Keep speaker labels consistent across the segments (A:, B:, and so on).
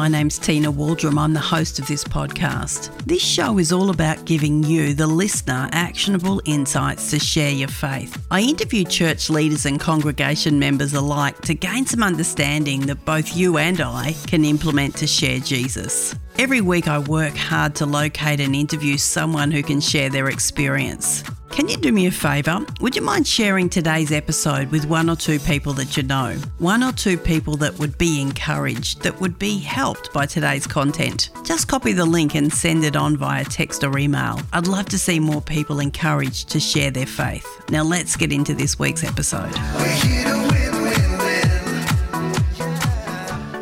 A: My name's Tina Waldrom. I'm the host of this podcast. This show is all about giving you, the listener, actionable insights to share your faith. I interview church leaders and congregation members alike to gain some understanding that both you and I can implement to share Jesus. Every week, I work hard to locate and interview someone who can share their experience. Can you do me a favour? Would you mind sharing today's episode with one or two people that you know? One or two people that would be encouraged, that would be helped by today's content. Just copy the link and send it on via text or email. I'd love to see more people encouraged to share their faith. Now, let's get into this week's episode.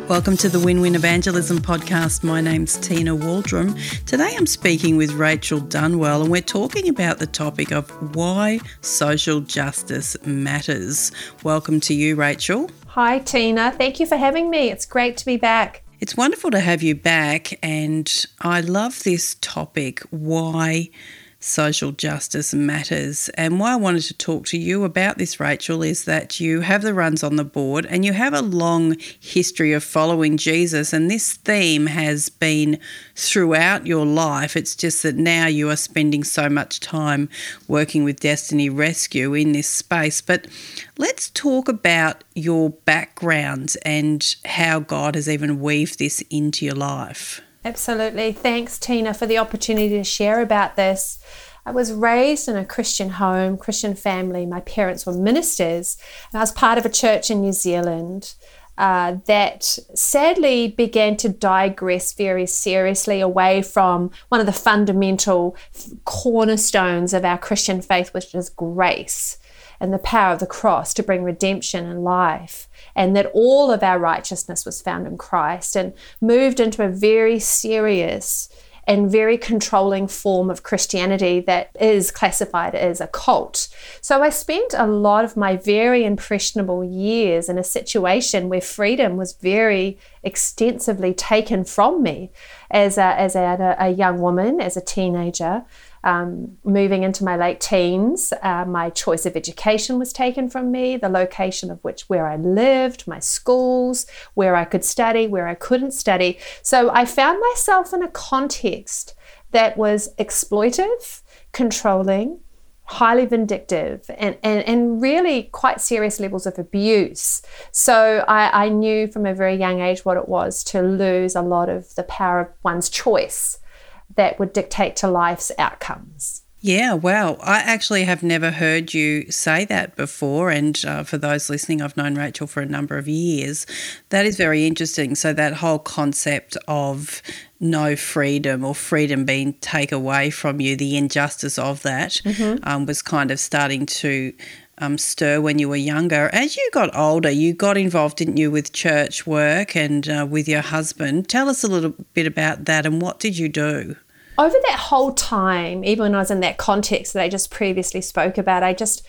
A: Welcome to the Win Win Evangelism podcast. My name's Tina Waldrom. Today I'm speaking with Rachel Dunwell, and we're talking about the topic of why social justice matters. Welcome to you, Rachel.
B: Hi, Tina. Thank you for having me. It's great to be back.
A: It's wonderful to have you back, and I love this topic why social justice matters. And why I wanted to talk to you about this, Rachel, is that you have the runs on the board and you have a long history of following Jesus. And this theme has been throughout your life. It's just that now you are spending so much time working with Destiny Rescue in this space. But let's talk about your background and how God has even weaved this into your life.
B: Absolutely. Thanks, Tina, for the opportunity to share about this. I was raised in a Christian home, Christian family. My parents were ministers, and I was part of a church in New Zealand. Uh, that sadly began to digress very seriously away from one of the fundamental cornerstones of our Christian faith, which is grace and the power of the cross to bring redemption and life and that all of our righteousness was found in Christ, and moved into a very serious and very controlling form of Christianity that is classified as a cult. So I spent a lot of my very impressionable years in a situation where freedom was very extensively taken from me as a, as a, a young woman, as a teenager um, moving into my late teens, uh, my choice of education was taken from me, the location of which where I lived, my schools, where I could study, where I couldn't study. So I found myself in a context that was exploitive, controlling, highly vindictive and, and, and really quite serious levels of abuse. So I, I knew from a very young age what it was to lose a lot of the power of one's choice that would dictate to life's outcomes.
A: Yeah, wow. I actually have never heard you say that before. And uh, for those listening, I've known Rachel for a number of years. That is very interesting. So, that whole concept of no freedom or freedom being taken away from you, the injustice of that mm-hmm. um, was kind of starting to um, stir when you were younger. As you got older, you got involved, didn't you, with church work and uh, with your husband? Tell us a little bit about that and what did you do?
B: over that whole time, even when I was in that context that I just previously spoke about, I just,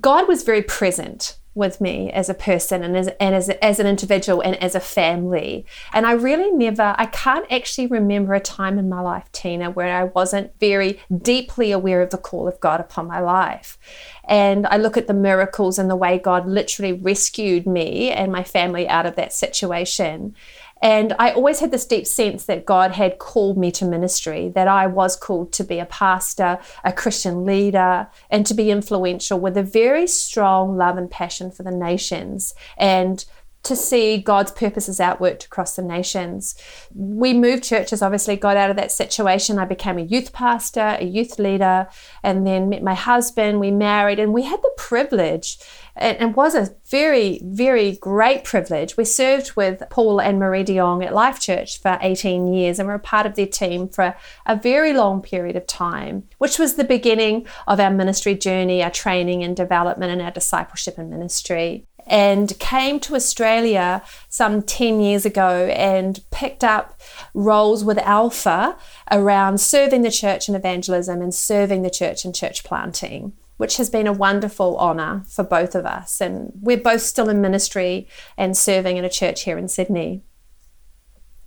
B: God was very present with me as a person and as, and as, as an individual and as a family. And I really never, I can't actually remember a time in my life, Tina, where I wasn't very deeply aware of the call of God upon my life. And I look at the miracles and the way God literally rescued me and my family out of that situation. And I always had this deep sense that God had called me to ministry, that I was called to be a pastor, a Christian leader, and to be influential with a very strong love and passion for the nations. And to see God's purposes outworked across the nations. We moved churches, obviously, got out of that situation. I became a youth pastor, a youth leader, and then met my husband. We married, and we had the privilege, and it was a very, very great privilege. We served with Paul and Marie de Jong at Life Church for 18 years, and we were part of their team for a very long period of time, which was the beginning of our ministry journey, our training and development, and our discipleship and ministry and came to Australia some 10 years ago and picked up roles with Alpha around serving the church in evangelism and serving the church in church planting, which has been a wonderful honour for both of us. And we're both still in ministry and serving in a church here in Sydney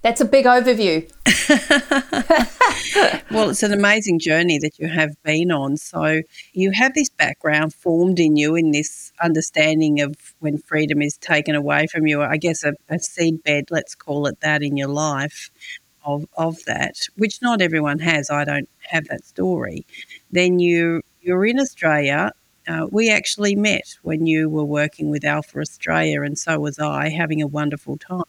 B: That's a big overview.
A: well, it's an amazing journey that you have been on. So, you have this background formed in you in this understanding of when freedom is taken away from you, I guess a, a seed bed, let's call it that, in your life of, of that, which not everyone has. I don't have that story. Then you, you're in Australia. Uh, we actually met when you were working with Alpha Australia, and so was I, having a wonderful time.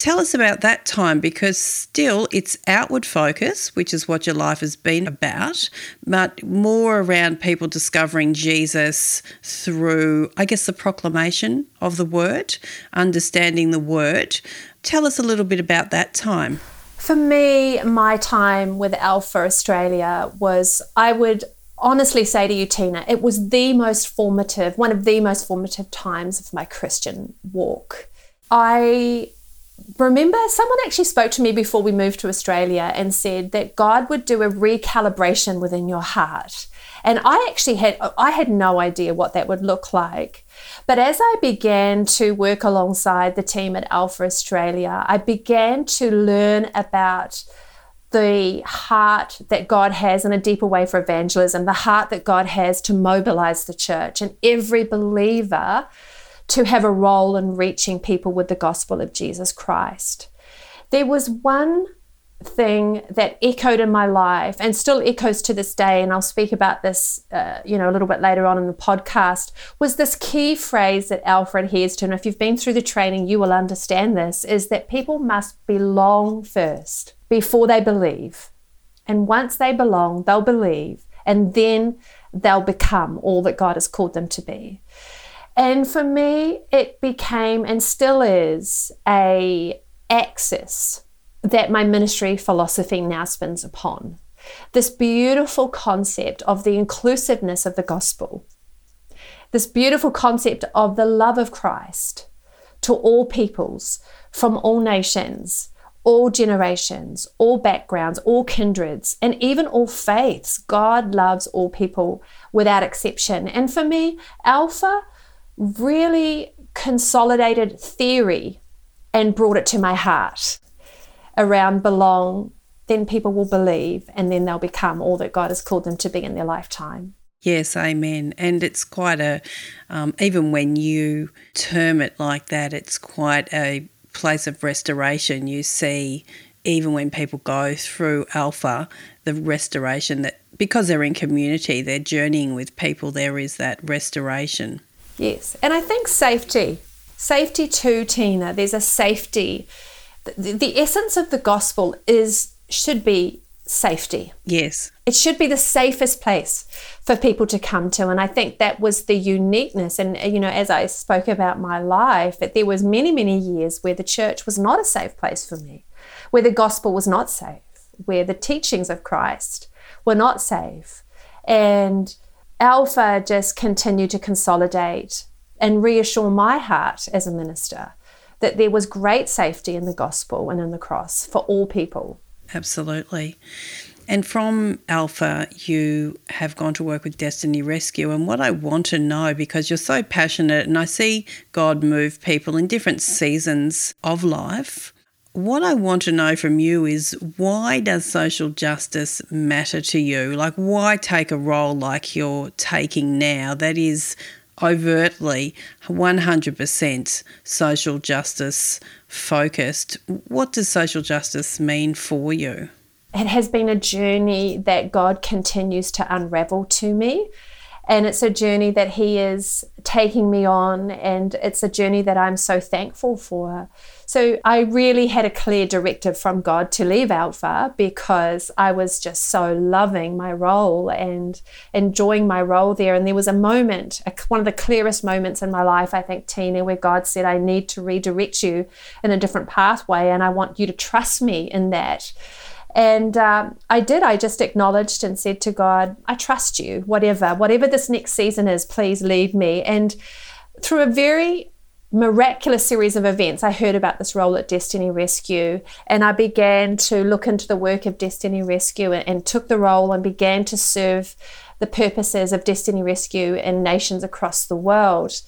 A: Tell us about that time because still it's outward focus, which is what your life has been about, but more around people discovering Jesus through, I guess, the proclamation of the word, understanding the word. Tell us a little bit about that time.
B: For me, my time with Alpha Australia was, I would honestly say to you, Tina, it was the most formative, one of the most formative times of my Christian walk. I remember someone actually spoke to me before we moved to Australia and said that God would do a recalibration within your heart. And I actually had I had no idea what that would look like. But as I began to work alongside the team at Alpha Australia, I began to learn about the heart that God has in a deeper way for evangelism, the heart that God has to mobilize the church and every believer to have a role in reaching people with the gospel of Jesus Christ. There was one thing that echoed in my life and still echoes to this day and i'll speak about this uh, you know a little bit later on in the podcast was this key phrase that Alpha adheres to and if you've been through the training you will understand this is that people must belong first before they believe. And once they belong they'll believe and then they'll become all that god has called them to be and for me, it became and still is a axis that my ministry philosophy now spins upon. This beautiful concept of the inclusiveness of the gospel, this beautiful concept of the love of Christ to all peoples from all nations, all generations, all backgrounds, all kindreds, and even all faiths. God loves all people without exception. And for me, Alpha really consolidated theory and brought it to my heart around belong, then people will believe and then they'll become all that God has called them to be in their lifetime.
A: Yes, amen. And it's quite a, um, even when you term it like that, it's quite a place of restoration. You see, even when people go through Alpha, the restoration that because they're in community, they're journeying with people, there is that restoration.
B: Yes. And I think safety, safety too, Tina. There's a safety. The, the essence of the gospel is should be safety.
A: Yes.
B: It should be the safest place for people to come to. And I think that was the uniqueness. And, uh, you know, as I spoke about my life, that there was many, many years where the church was not a safe place for me, where the gospel was not safe, where the teachings of Christ were not safe. And Alpha just continued to consolidate and reassure my heart as a minister that there was great safety in the gospel and in the cross for all people.
A: Absolutely. And from Alpha, you have gone to work with Destiny Rescue. And what I want to know, because you're so passionate and I see God move people in different seasons of life, what I want to know from you is why does social justice matter to you? Like, why take a role like you're taking now that is overtly 100% social justice focused? What does social justice mean for you?
B: It has been a journey that God continues to unravel to me. And it's a journey that He is taking me on, and it's a journey that I'm so thankful for. So I really had a clear directive from God to leave Alpha because I was just so loving my role and enjoying my role there. And there was a moment, one of the clearest moments in my life, I think, Tina, where God said, I need to redirect you in a different pathway and I want you to trust me in that. And um, I did. I just acknowledged and said to God, I trust you, whatever, whatever this next season is, please lead me. And through a very miraculous series of events, I heard about this role at Destiny Rescue and I began to look into the work of Destiny Rescue and, and, took the role and began to serve the purposes of Destiny Rescue in nations across the world.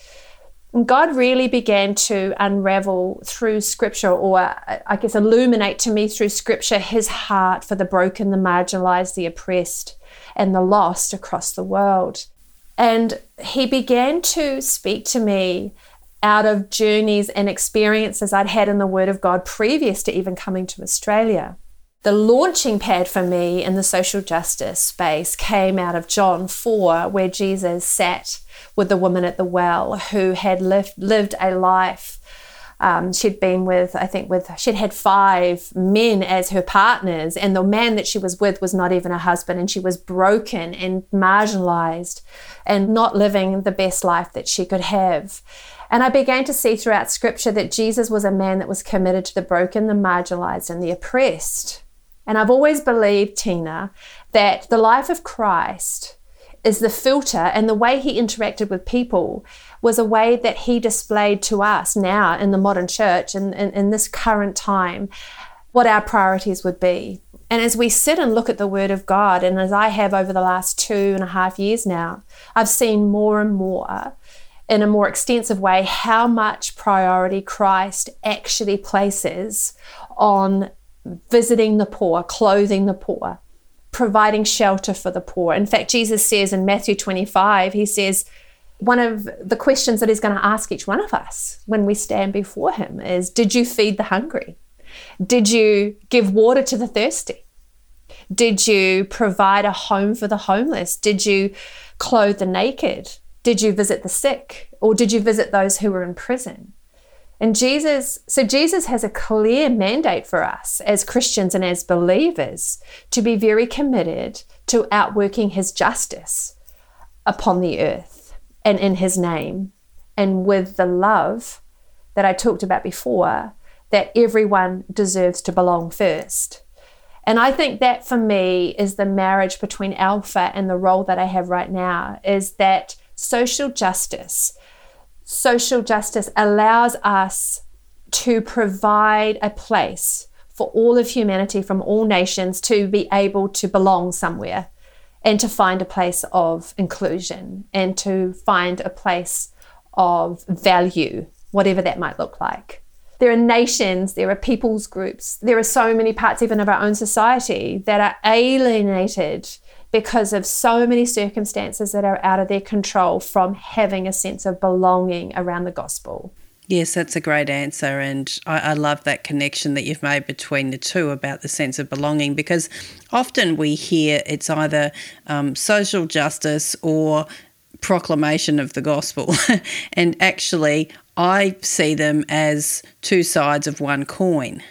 B: God really began to unravel through scripture, or uh, I guess illuminate to me through scripture, his heart for the broken, the marginalized, the oppressed, and the lost across the world. And he began to speak to me out of journeys and experiences I'd had in the Word of God previous to even coming to Australia. The launching pad for me in the social justice space came out of John 4, where Jesus sat with the woman at the well who had lived, lived a life. Um, she'd been with, I think, with she'd had five men as her partners, and the man that she was with was not even a husband, and she was broken and marginalized, and not living the best life that she could have. And I began to see throughout scripture that Jesus was a man that was committed to the broken, the marginalized, and the oppressed. And I've always believed, Tina, that the life of Christ is the filter, and the way he interacted with people was a way that he displayed to us now in the modern church and in, in, in this current time what our priorities would be. And as we sit and look at the Word of God, and as I have over the last two and a half years now, I've seen more and more in a more extensive way how much priority Christ actually places on visiting the poor, clothing the poor, providing shelter for the poor. In fact, Jesus says in Matthew 25, he says, one of the questions that he's going to ask each one of us when we stand before him is Did you feed the hungry? Did you give water to the thirsty? Did you provide a home for the homeless? Did you clothe the naked? Did you visit the sick? Or did you visit those who were in prison? And Jesus, so Jesus has a clear mandate for us as Christians and as believers to be very committed to outworking his justice upon the earth and in his name and with the love that I talked about before that everyone deserves to belong first. And I think that for me is the marriage between Alpha and the role that I have right now is that social justice social justice allows us to provide a place for all of humanity from all nations to be able to belong somewhere and to find a place of inclusion and to find a place of value, whatever that might look like. There are nations, there are people's groups, there are so many parts even of our own society that are alienated because of so many circumstances that are out of their control from having a sense of belonging around the gospel.
A: Yes, that's a great answer. And I, I, love that connection that you've made between the two about the sense of belonging because often we hear it's either um, social justice or proclamation of the gospel. and actually, I see them as two sides of one coin.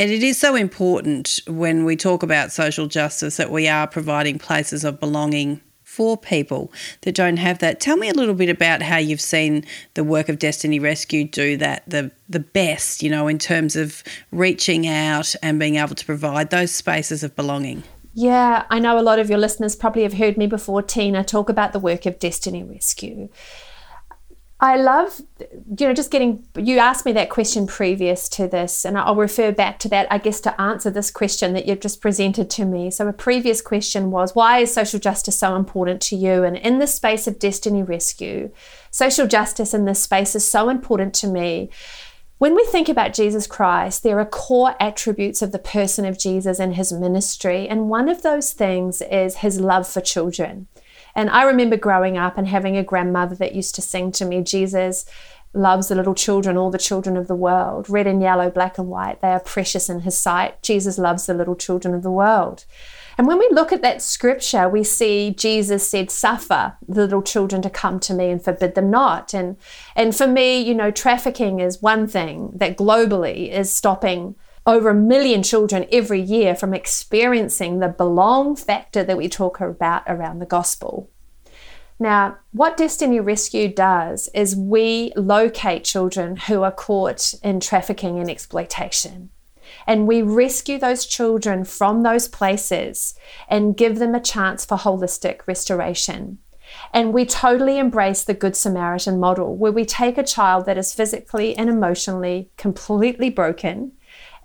A: And it is so important when we talk about social justice that we are providing places of belonging for people that don't have that. Tell me a little bit about how you've seen the work of Destiny Rescue do that the the best, you know, in terms of reaching out and being able to provide those spaces of belonging.
B: Yeah, I know a lot of your listeners probably have heard me before, Tina, talk about the work of Destiny Rescue. I love, you know, just getting, you asked me that question previous to this, and I'll refer back to that, I guess, to answer this question that you've just presented to me. So, a previous question was, why is social justice so important to you? And in the space of Destiny Rescue, social justice in this space is so important to me. When we think about Jesus Christ, there are core attributes of the person of Jesus and his ministry, and one of those things is his love for children. And I remember growing up and having a grandmother that used to sing to me, Jesus loves the little children, all the children of the world, red and yellow, black and white. They are precious in his sight. Jesus loves the little children of the world. And when we look at that scripture, we see Jesus said, Suffer the little children to come to me and forbid them not. And, and for me, you know, trafficking is one thing that globally is stopping over a million children every year from experiencing the belong factor that we talk about around the gospel. Now, what Destiny Rescue does is we locate children who are caught in trafficking and exploitation. And we rescue those children from those places and give them a chance for holistic restoration. And we totally embrace the Good Samaritan model, where we take a child that is physically and emotionally completely broken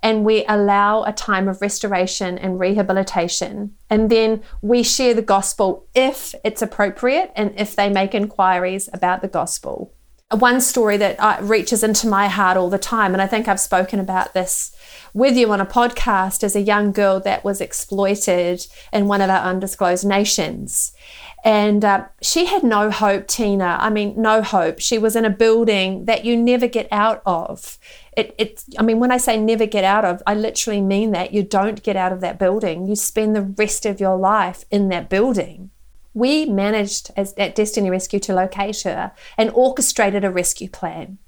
B: and we allow a time of restoration and rehabilitation. And then we share the gospel if it's appropriate and if they make inquiries about the gospel. one story that uh, reaches into my heart all the time, and I think I've spoken about this with you on a podcast, is a young girl that was exploited in one of our undisclosed nations. And uh, she had no hope, Tina. I mean, no hope. She was in a building that you never get out of. It, it, I mean, when I say never get out of, I literally mean that. You don't get out of that building. You spend the rest of your life in that building. We managed as, at Destiny Rescue to locate her and orchestrated a rescue plan.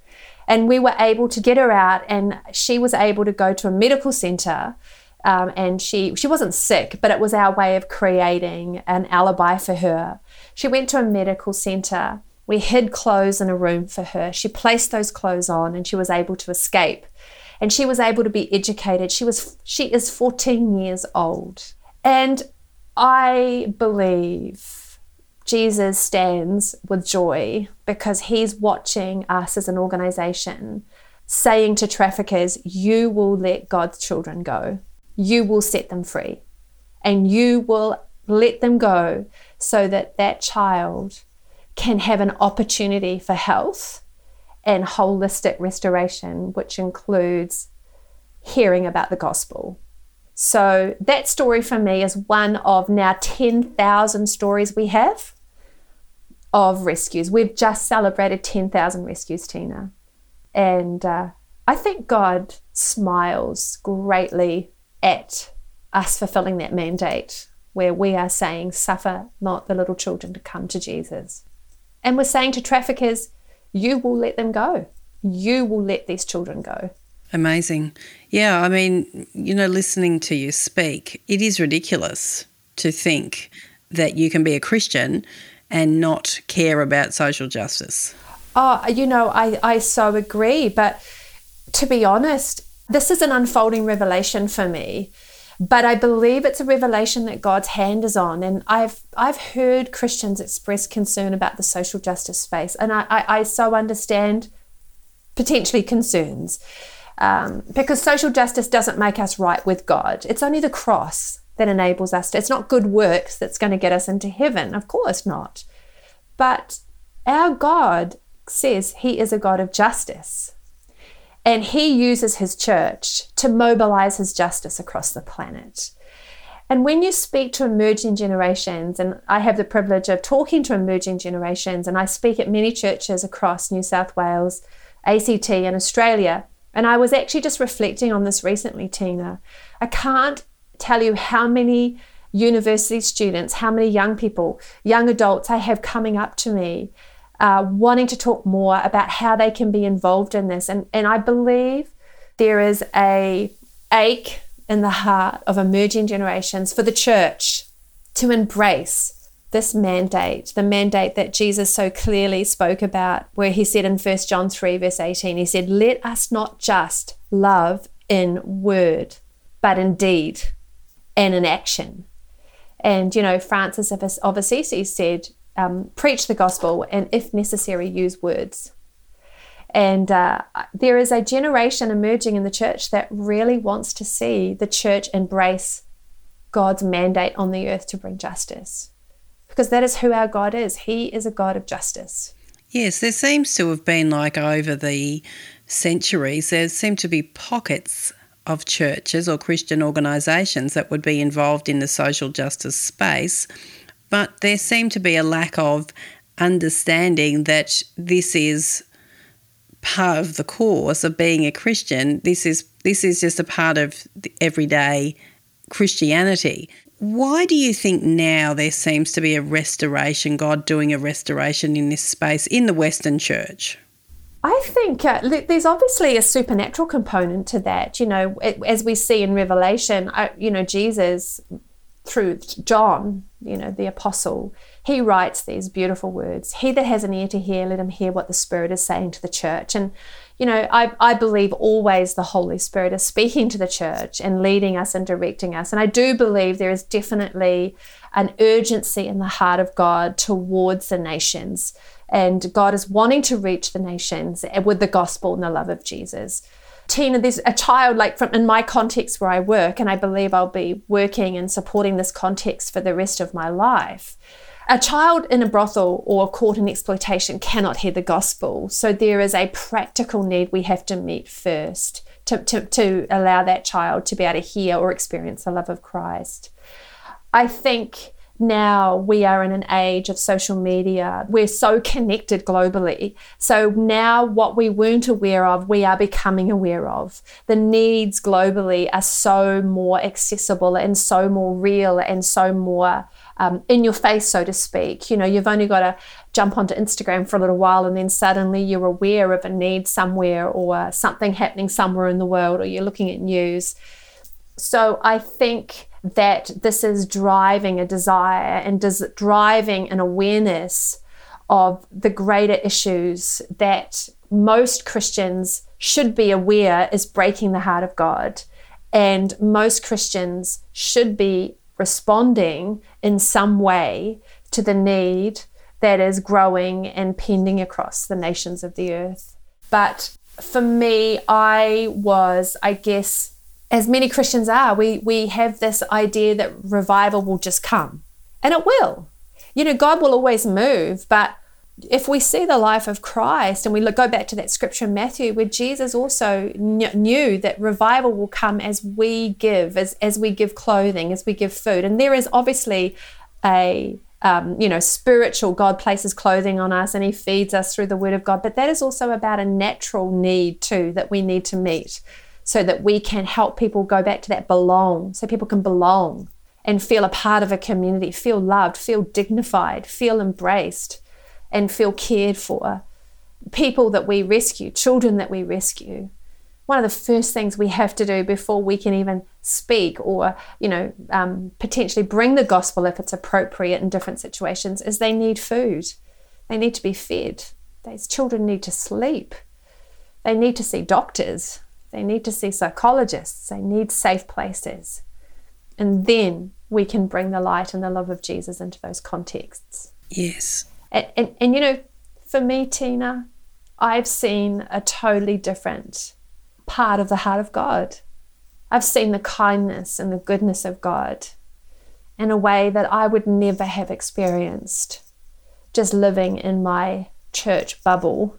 B: And we were able to get her out, and she was able to go to a medical center. Um, and she she wasn't sick, but it was our way of creating an alibi for her. She went to a medical center. We hid clothes in a room for her. She placed those clothes on, and she was able to escape. And she was able to be educated. She was she is 14 years old, and I believe Jesus stands with joy because he's watching us as an organization saying to traffickers, You will let God's children go, you will set them free, and you will let them go so that that child can have an opportunity for health and holistic restoration, which includes hearing about the gospel so that story for me is one of now 10,000 stories we have of rescues. We've just celebrated 10,000 rescues, Tina. And uh, I think God smiles greatly at us fulfilling that mandate where we are saying, Suffer not the little children to come to Jesus. And we're saying to traffickers, You will let them go. You will let these children go.
A: Amazing. Yeah, I mean, you know, listening to you speak, it is ridiculous to think that you can be a Christian and not care about social justice.
B: Oh, you know, I, I so agree. But to be honest, this is an unfolding revelation for me. But I believe it's a revelation that God's hand is on. And I've I've heard Christians express concern about the social justice space. And I, I, I so understand potentially concerns um, because social justice doesn't make us right with God. It's only the cross that enables us to. It's not good works that's going to get us into heaven. Of course not. But our God says He is a God of justice. And He uses His church to mobilize His justice across the planet. And when you speak to emerging generations, and I have the privilege of talking to emerging generations, and I speak at many churches across New South Wales, ACT, and Australia, and I was actually just reflecting on this recently, Tina. I can't tell you how many university students, how many young people, young adults I have coming up to me uh, wanting to talk more about how they can be involved in this. And, and I believe there is a ache in the heart of emerging generations for the church to embrace this mandate, the mandate that Jesus so clearly spoke about, where he said in 1 John 3, verse 18, he said, Let us not just love in word, but in deed and in action. And, you know, Francis of Assisi said, um, Preach the gospel and, if necessary, use words. And uh, there is a generation emerging in the church that really wants to see the church embrace God's mandate on the earth to bring justice because that is who our God is. He is a God of justice.
A: Yes, there seems to have been like over the centuries, there seem to be pockets of churches or Christian organisations that would be involved in the social justice space, but there seemed to be a lack of understanding that this is part of the course of being a Christian. This is this is just a part of everyday Christianity. Why do you think now there seems to be a restoration, God doing a restoration in this space in the Western church?
B: I think uh, there's obviously a supernatural component to that. You know, as we see in Revelation, uh, you know, Jesus, through John, you know, the apostle, he writes these beautiful words He that has an ear to hear, let him hear what the Spirit is saying to the church. And you know, I, I believe always the Holy Spirit is speaking to the church and leading us and directing us. And I do believe there is definitely an urgency in the heart of God towards the nations. And God is wanting to reach the nations with the gospel and the love of Jesus. Tina, there's a child like from in my context where I work, and I believe I'll be working and supporting this context for the rest of my life. a child in a brothel or caught in exploitation cannot hear the gospel. So there is a practical need we have to meet first to, to, to allow that child to be able to hear or experience the love of Christ. I think now we are in an age of social media. We're so connected globally. So now what we weren't aware of, we are becoming aware of. The needs globally are so more accessible and so more real and so more um, in your face, so to speak. You know, you've only got to jump onto Instagram for a little while and then suddenly you're aware of a need somewhere or something happening somewhere in the world or you're looking at news. So I think that this is driving a desire and des- driving an awareness of the greater issues that most Christians should be aware is breaking the heart of God. And most Christians should be responding in some way to the need that is growing and pending across the nations of the earth. But for me, I was, I guess, as many Christians are, we, we have this idea that revival will just come. And it will. You know, God will always move, but if we see the life of Christ and we look, go back to that scripture in Matthew where Jesus also kn- knew that revival will come as we give, as, as we give clothing, as we give food. And there is obviously a um, you know, spiritual, God places clothing on us and He feeds us through the Word of God. But that is also about a natural need too that we need to meet so that we can help people go back to that belong, so people can belong and feel a part of a community, feel loved, feel dignified, feel embraced and feel cared for. People that we rescue, children that we rescue. One of the first things we have to do before we can even speak or, you know, um, potentially bring the gospel if it's appropriate in different situations is they need food. They need to be fed. These children need to sleep. They need to see doctors. They need to see psychologists. They need safe places. And then we can bring the light and the love of Jesus into those contexts.
A: Yes.
B: And, and, and, you know, for me, Tina, I've seen a totally different part of the heart of God. I've seen the kindness and the goodness of God in a way that I would never have experienced just living in my church bubble.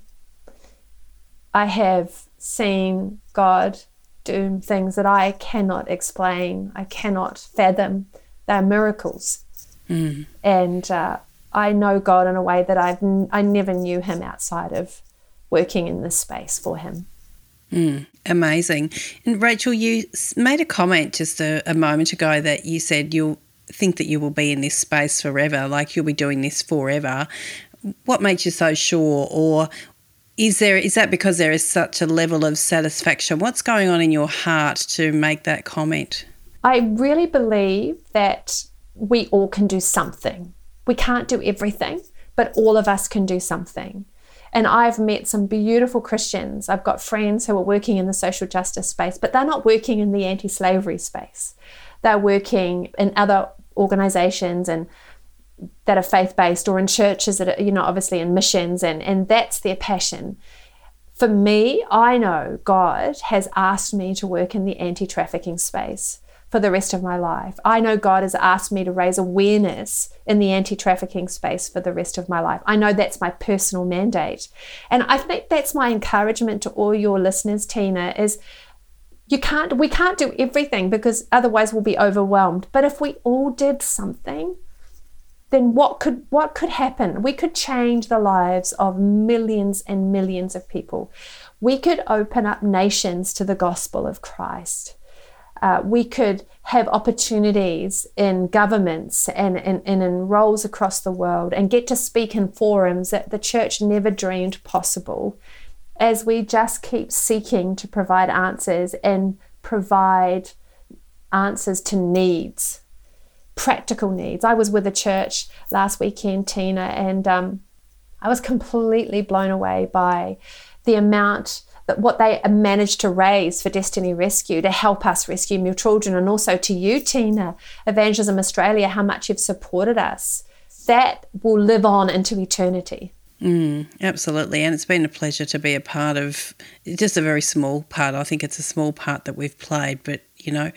B: I have seen God do things that I cannot explain, I cannot fathom. They're miracles. Mm. And uh, I know God in a way that I've n- I never knew Him outside of working in this space for Him.
A: Mm, amazing. And Rachel, you made a comment just a, a moment ago that you said you'll think that you will be in this space forever, like you'll be doing this forever. What makes you so sure, or is there is that because there is such a level of satisfaction? What's going on in your heart to make that comment?
B: I really believe that we all can do something we can't do everything, but all of us can do something. And I've met some beautiful Christians. I've got friends who are working in the social justice space, but they're not working in the anti slavery space. They're working in other organizations and that are faith based or in churches that are, you know, obviously in missions, and, and that's their passion. For me, I know God has asked me to work in the anti trafficking space for the rest of my life. I know God has asked me to raise awareness in the anti trafficking space for the rest of my life. I know that's my personal mandate. And I think that's my encouragement to all your listeners, Tina, is you can't we can't do everything because otherwise we'll be overwhelmed. But if we all did something, then what could what could happen? We could change the lives of millions and millions of people. We could open up nations to the gospel of Christ uh, we could have opportunities in governments and, and, and in roles across the world and get to speak in forums that the church never dreamed possible as we just keep seeking to provide answers and provide answers to needs, practical needs. I was with a church last weekend, Tina, and um, I was completely blown away by the amount that what they managed to raise for Destiny Rescue to help us rescue more children, and also to you, Tina, Evangelism Australia, how much you've supported us. That will live on into eternity.
A: Mm, absolutely. And it's been a pleasure to be a part of just a very small part. I think it's a small part that we've played, but you know,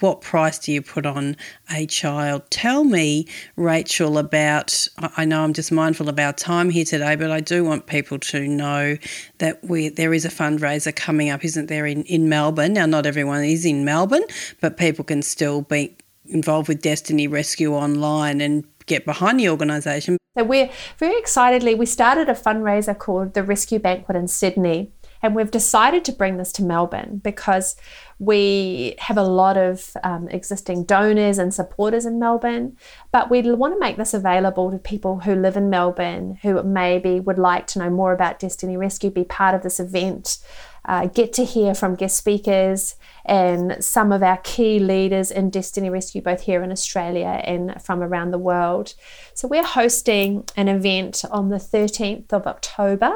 A: what price do you put on a child? Tell me, Rachel, about. I know I'm just mindful of our time here today, but I do want people to know that we there is a fundraiser coming up, isn't there, in, in Melbourne? Now, not everyone is in Melbourne, but people can still be involved with Destiny Rescue online and get behind the organisation.
B: So we're very excitedly, we started a fundraiser called the Rescue Banquet in Sydney. And we've decided to bring this to Melbourne because we have a lot of um, existing donors and supporters in Melbourne, but we want to make this available to people who live in Melbourne who maybe would like to know more about Destiny Rescue, be part of this event, uh, get to hear from guest speakers and some of our key leaders in Destiny Rescue, both here in Australia and from around the world. So we're hosting an event on the 13th of October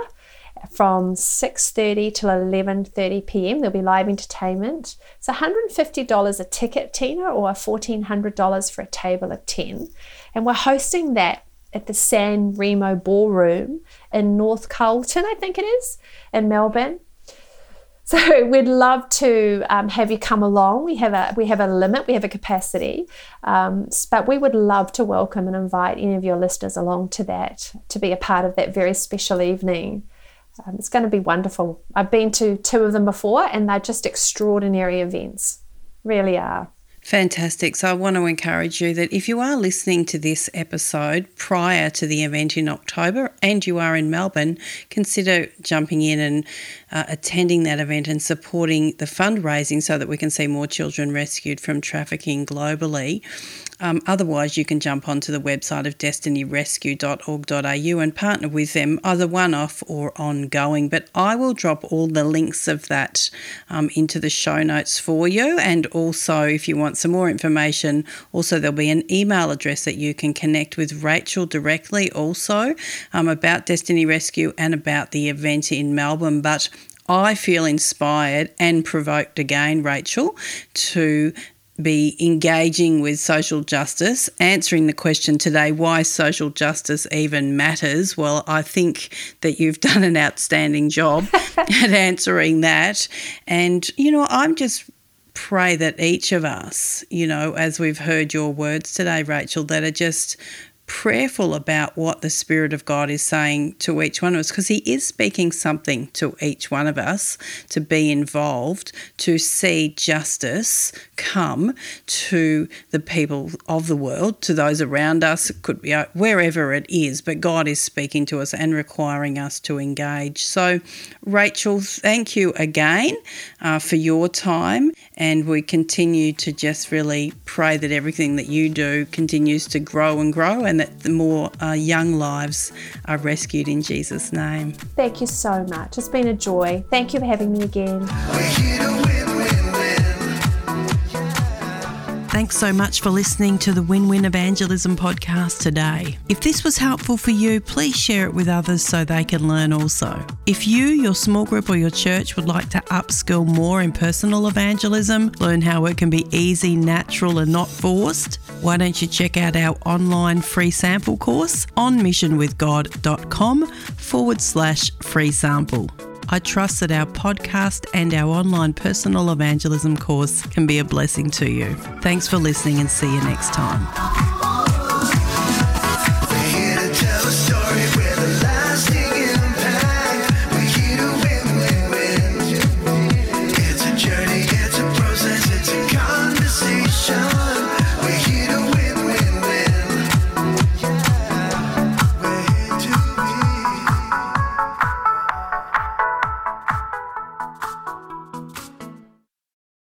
B: from 6.30 till 11.30 p.m. There'll be live entertainment. It's $150 a ticket, Tina, or $1,400 for a table of 10. And we're hosting that at the San Remo Ballroom in North Carlton, I think it is, in Melbourne. So we'd love to um, have you come along. We have a we have a limit, we have a capacity, um, but we would love to welcome and invite any of your listeners along to that to be a part of that very special evening. Um, it's going to be wonderful. I've been to two of them before, and they're just extraordinary events. Really are.
A: Fantastic. So I want to encourage you that if you are listening to this episode prior to the event in October and you are in Melbourne, consider jumping in and uh, attending that event and supporting the fundraising so that we can see more children rescued from trafficking globally. Um, otherwise, you can jump onto the website of destinyrescue.org.au and partner with them, either one off or ongoing. But I will drop all the links of that um, into the show notes for you. And also, if you want some more information, also there'll be an email address that you can connect with Rachel directly, also um, about Destiny Rescue and about the event in Melbourne. But I feel inspired and provoked again, Rachel, to be engaging with social justice, answering the question today why social justice even matters. Well, I think that you've done an outstanding job at answering that. And, you know, I'm just pray that each of us, you know, as we've heard your words today, Rachel, that are just prayerful about what the Spirit of God is saying to each one of us because He is speaking something to each one of us to be involved, to see justice come to the people of the world, to those around us. It could be uh, wherever it is, but God is speaking to us and requiring us to engage. So, Rachel, thank you again uh, for your time, and we continue to just really pray that everything that you do continues to grow and grow and that the more uh, young lives are rescued in Jesus' name.
B: Thank you so much. It's been a joy. Thank you for having me again.
A: Thanks so much for listening to the Win Win Evangelism podcast today. If this was helpful for you, please share it with others so they can learn also. If you, your small group, or your church would like to upskill more in personal evangelism, learn how it can be easy, natural, and not forced, why don't you check out our online free sample course on missionwithgod.com forward slash free sample. I trust that our podcast and our online personal evangelism course can be a blessing to you. Thanks for listening and see you next time.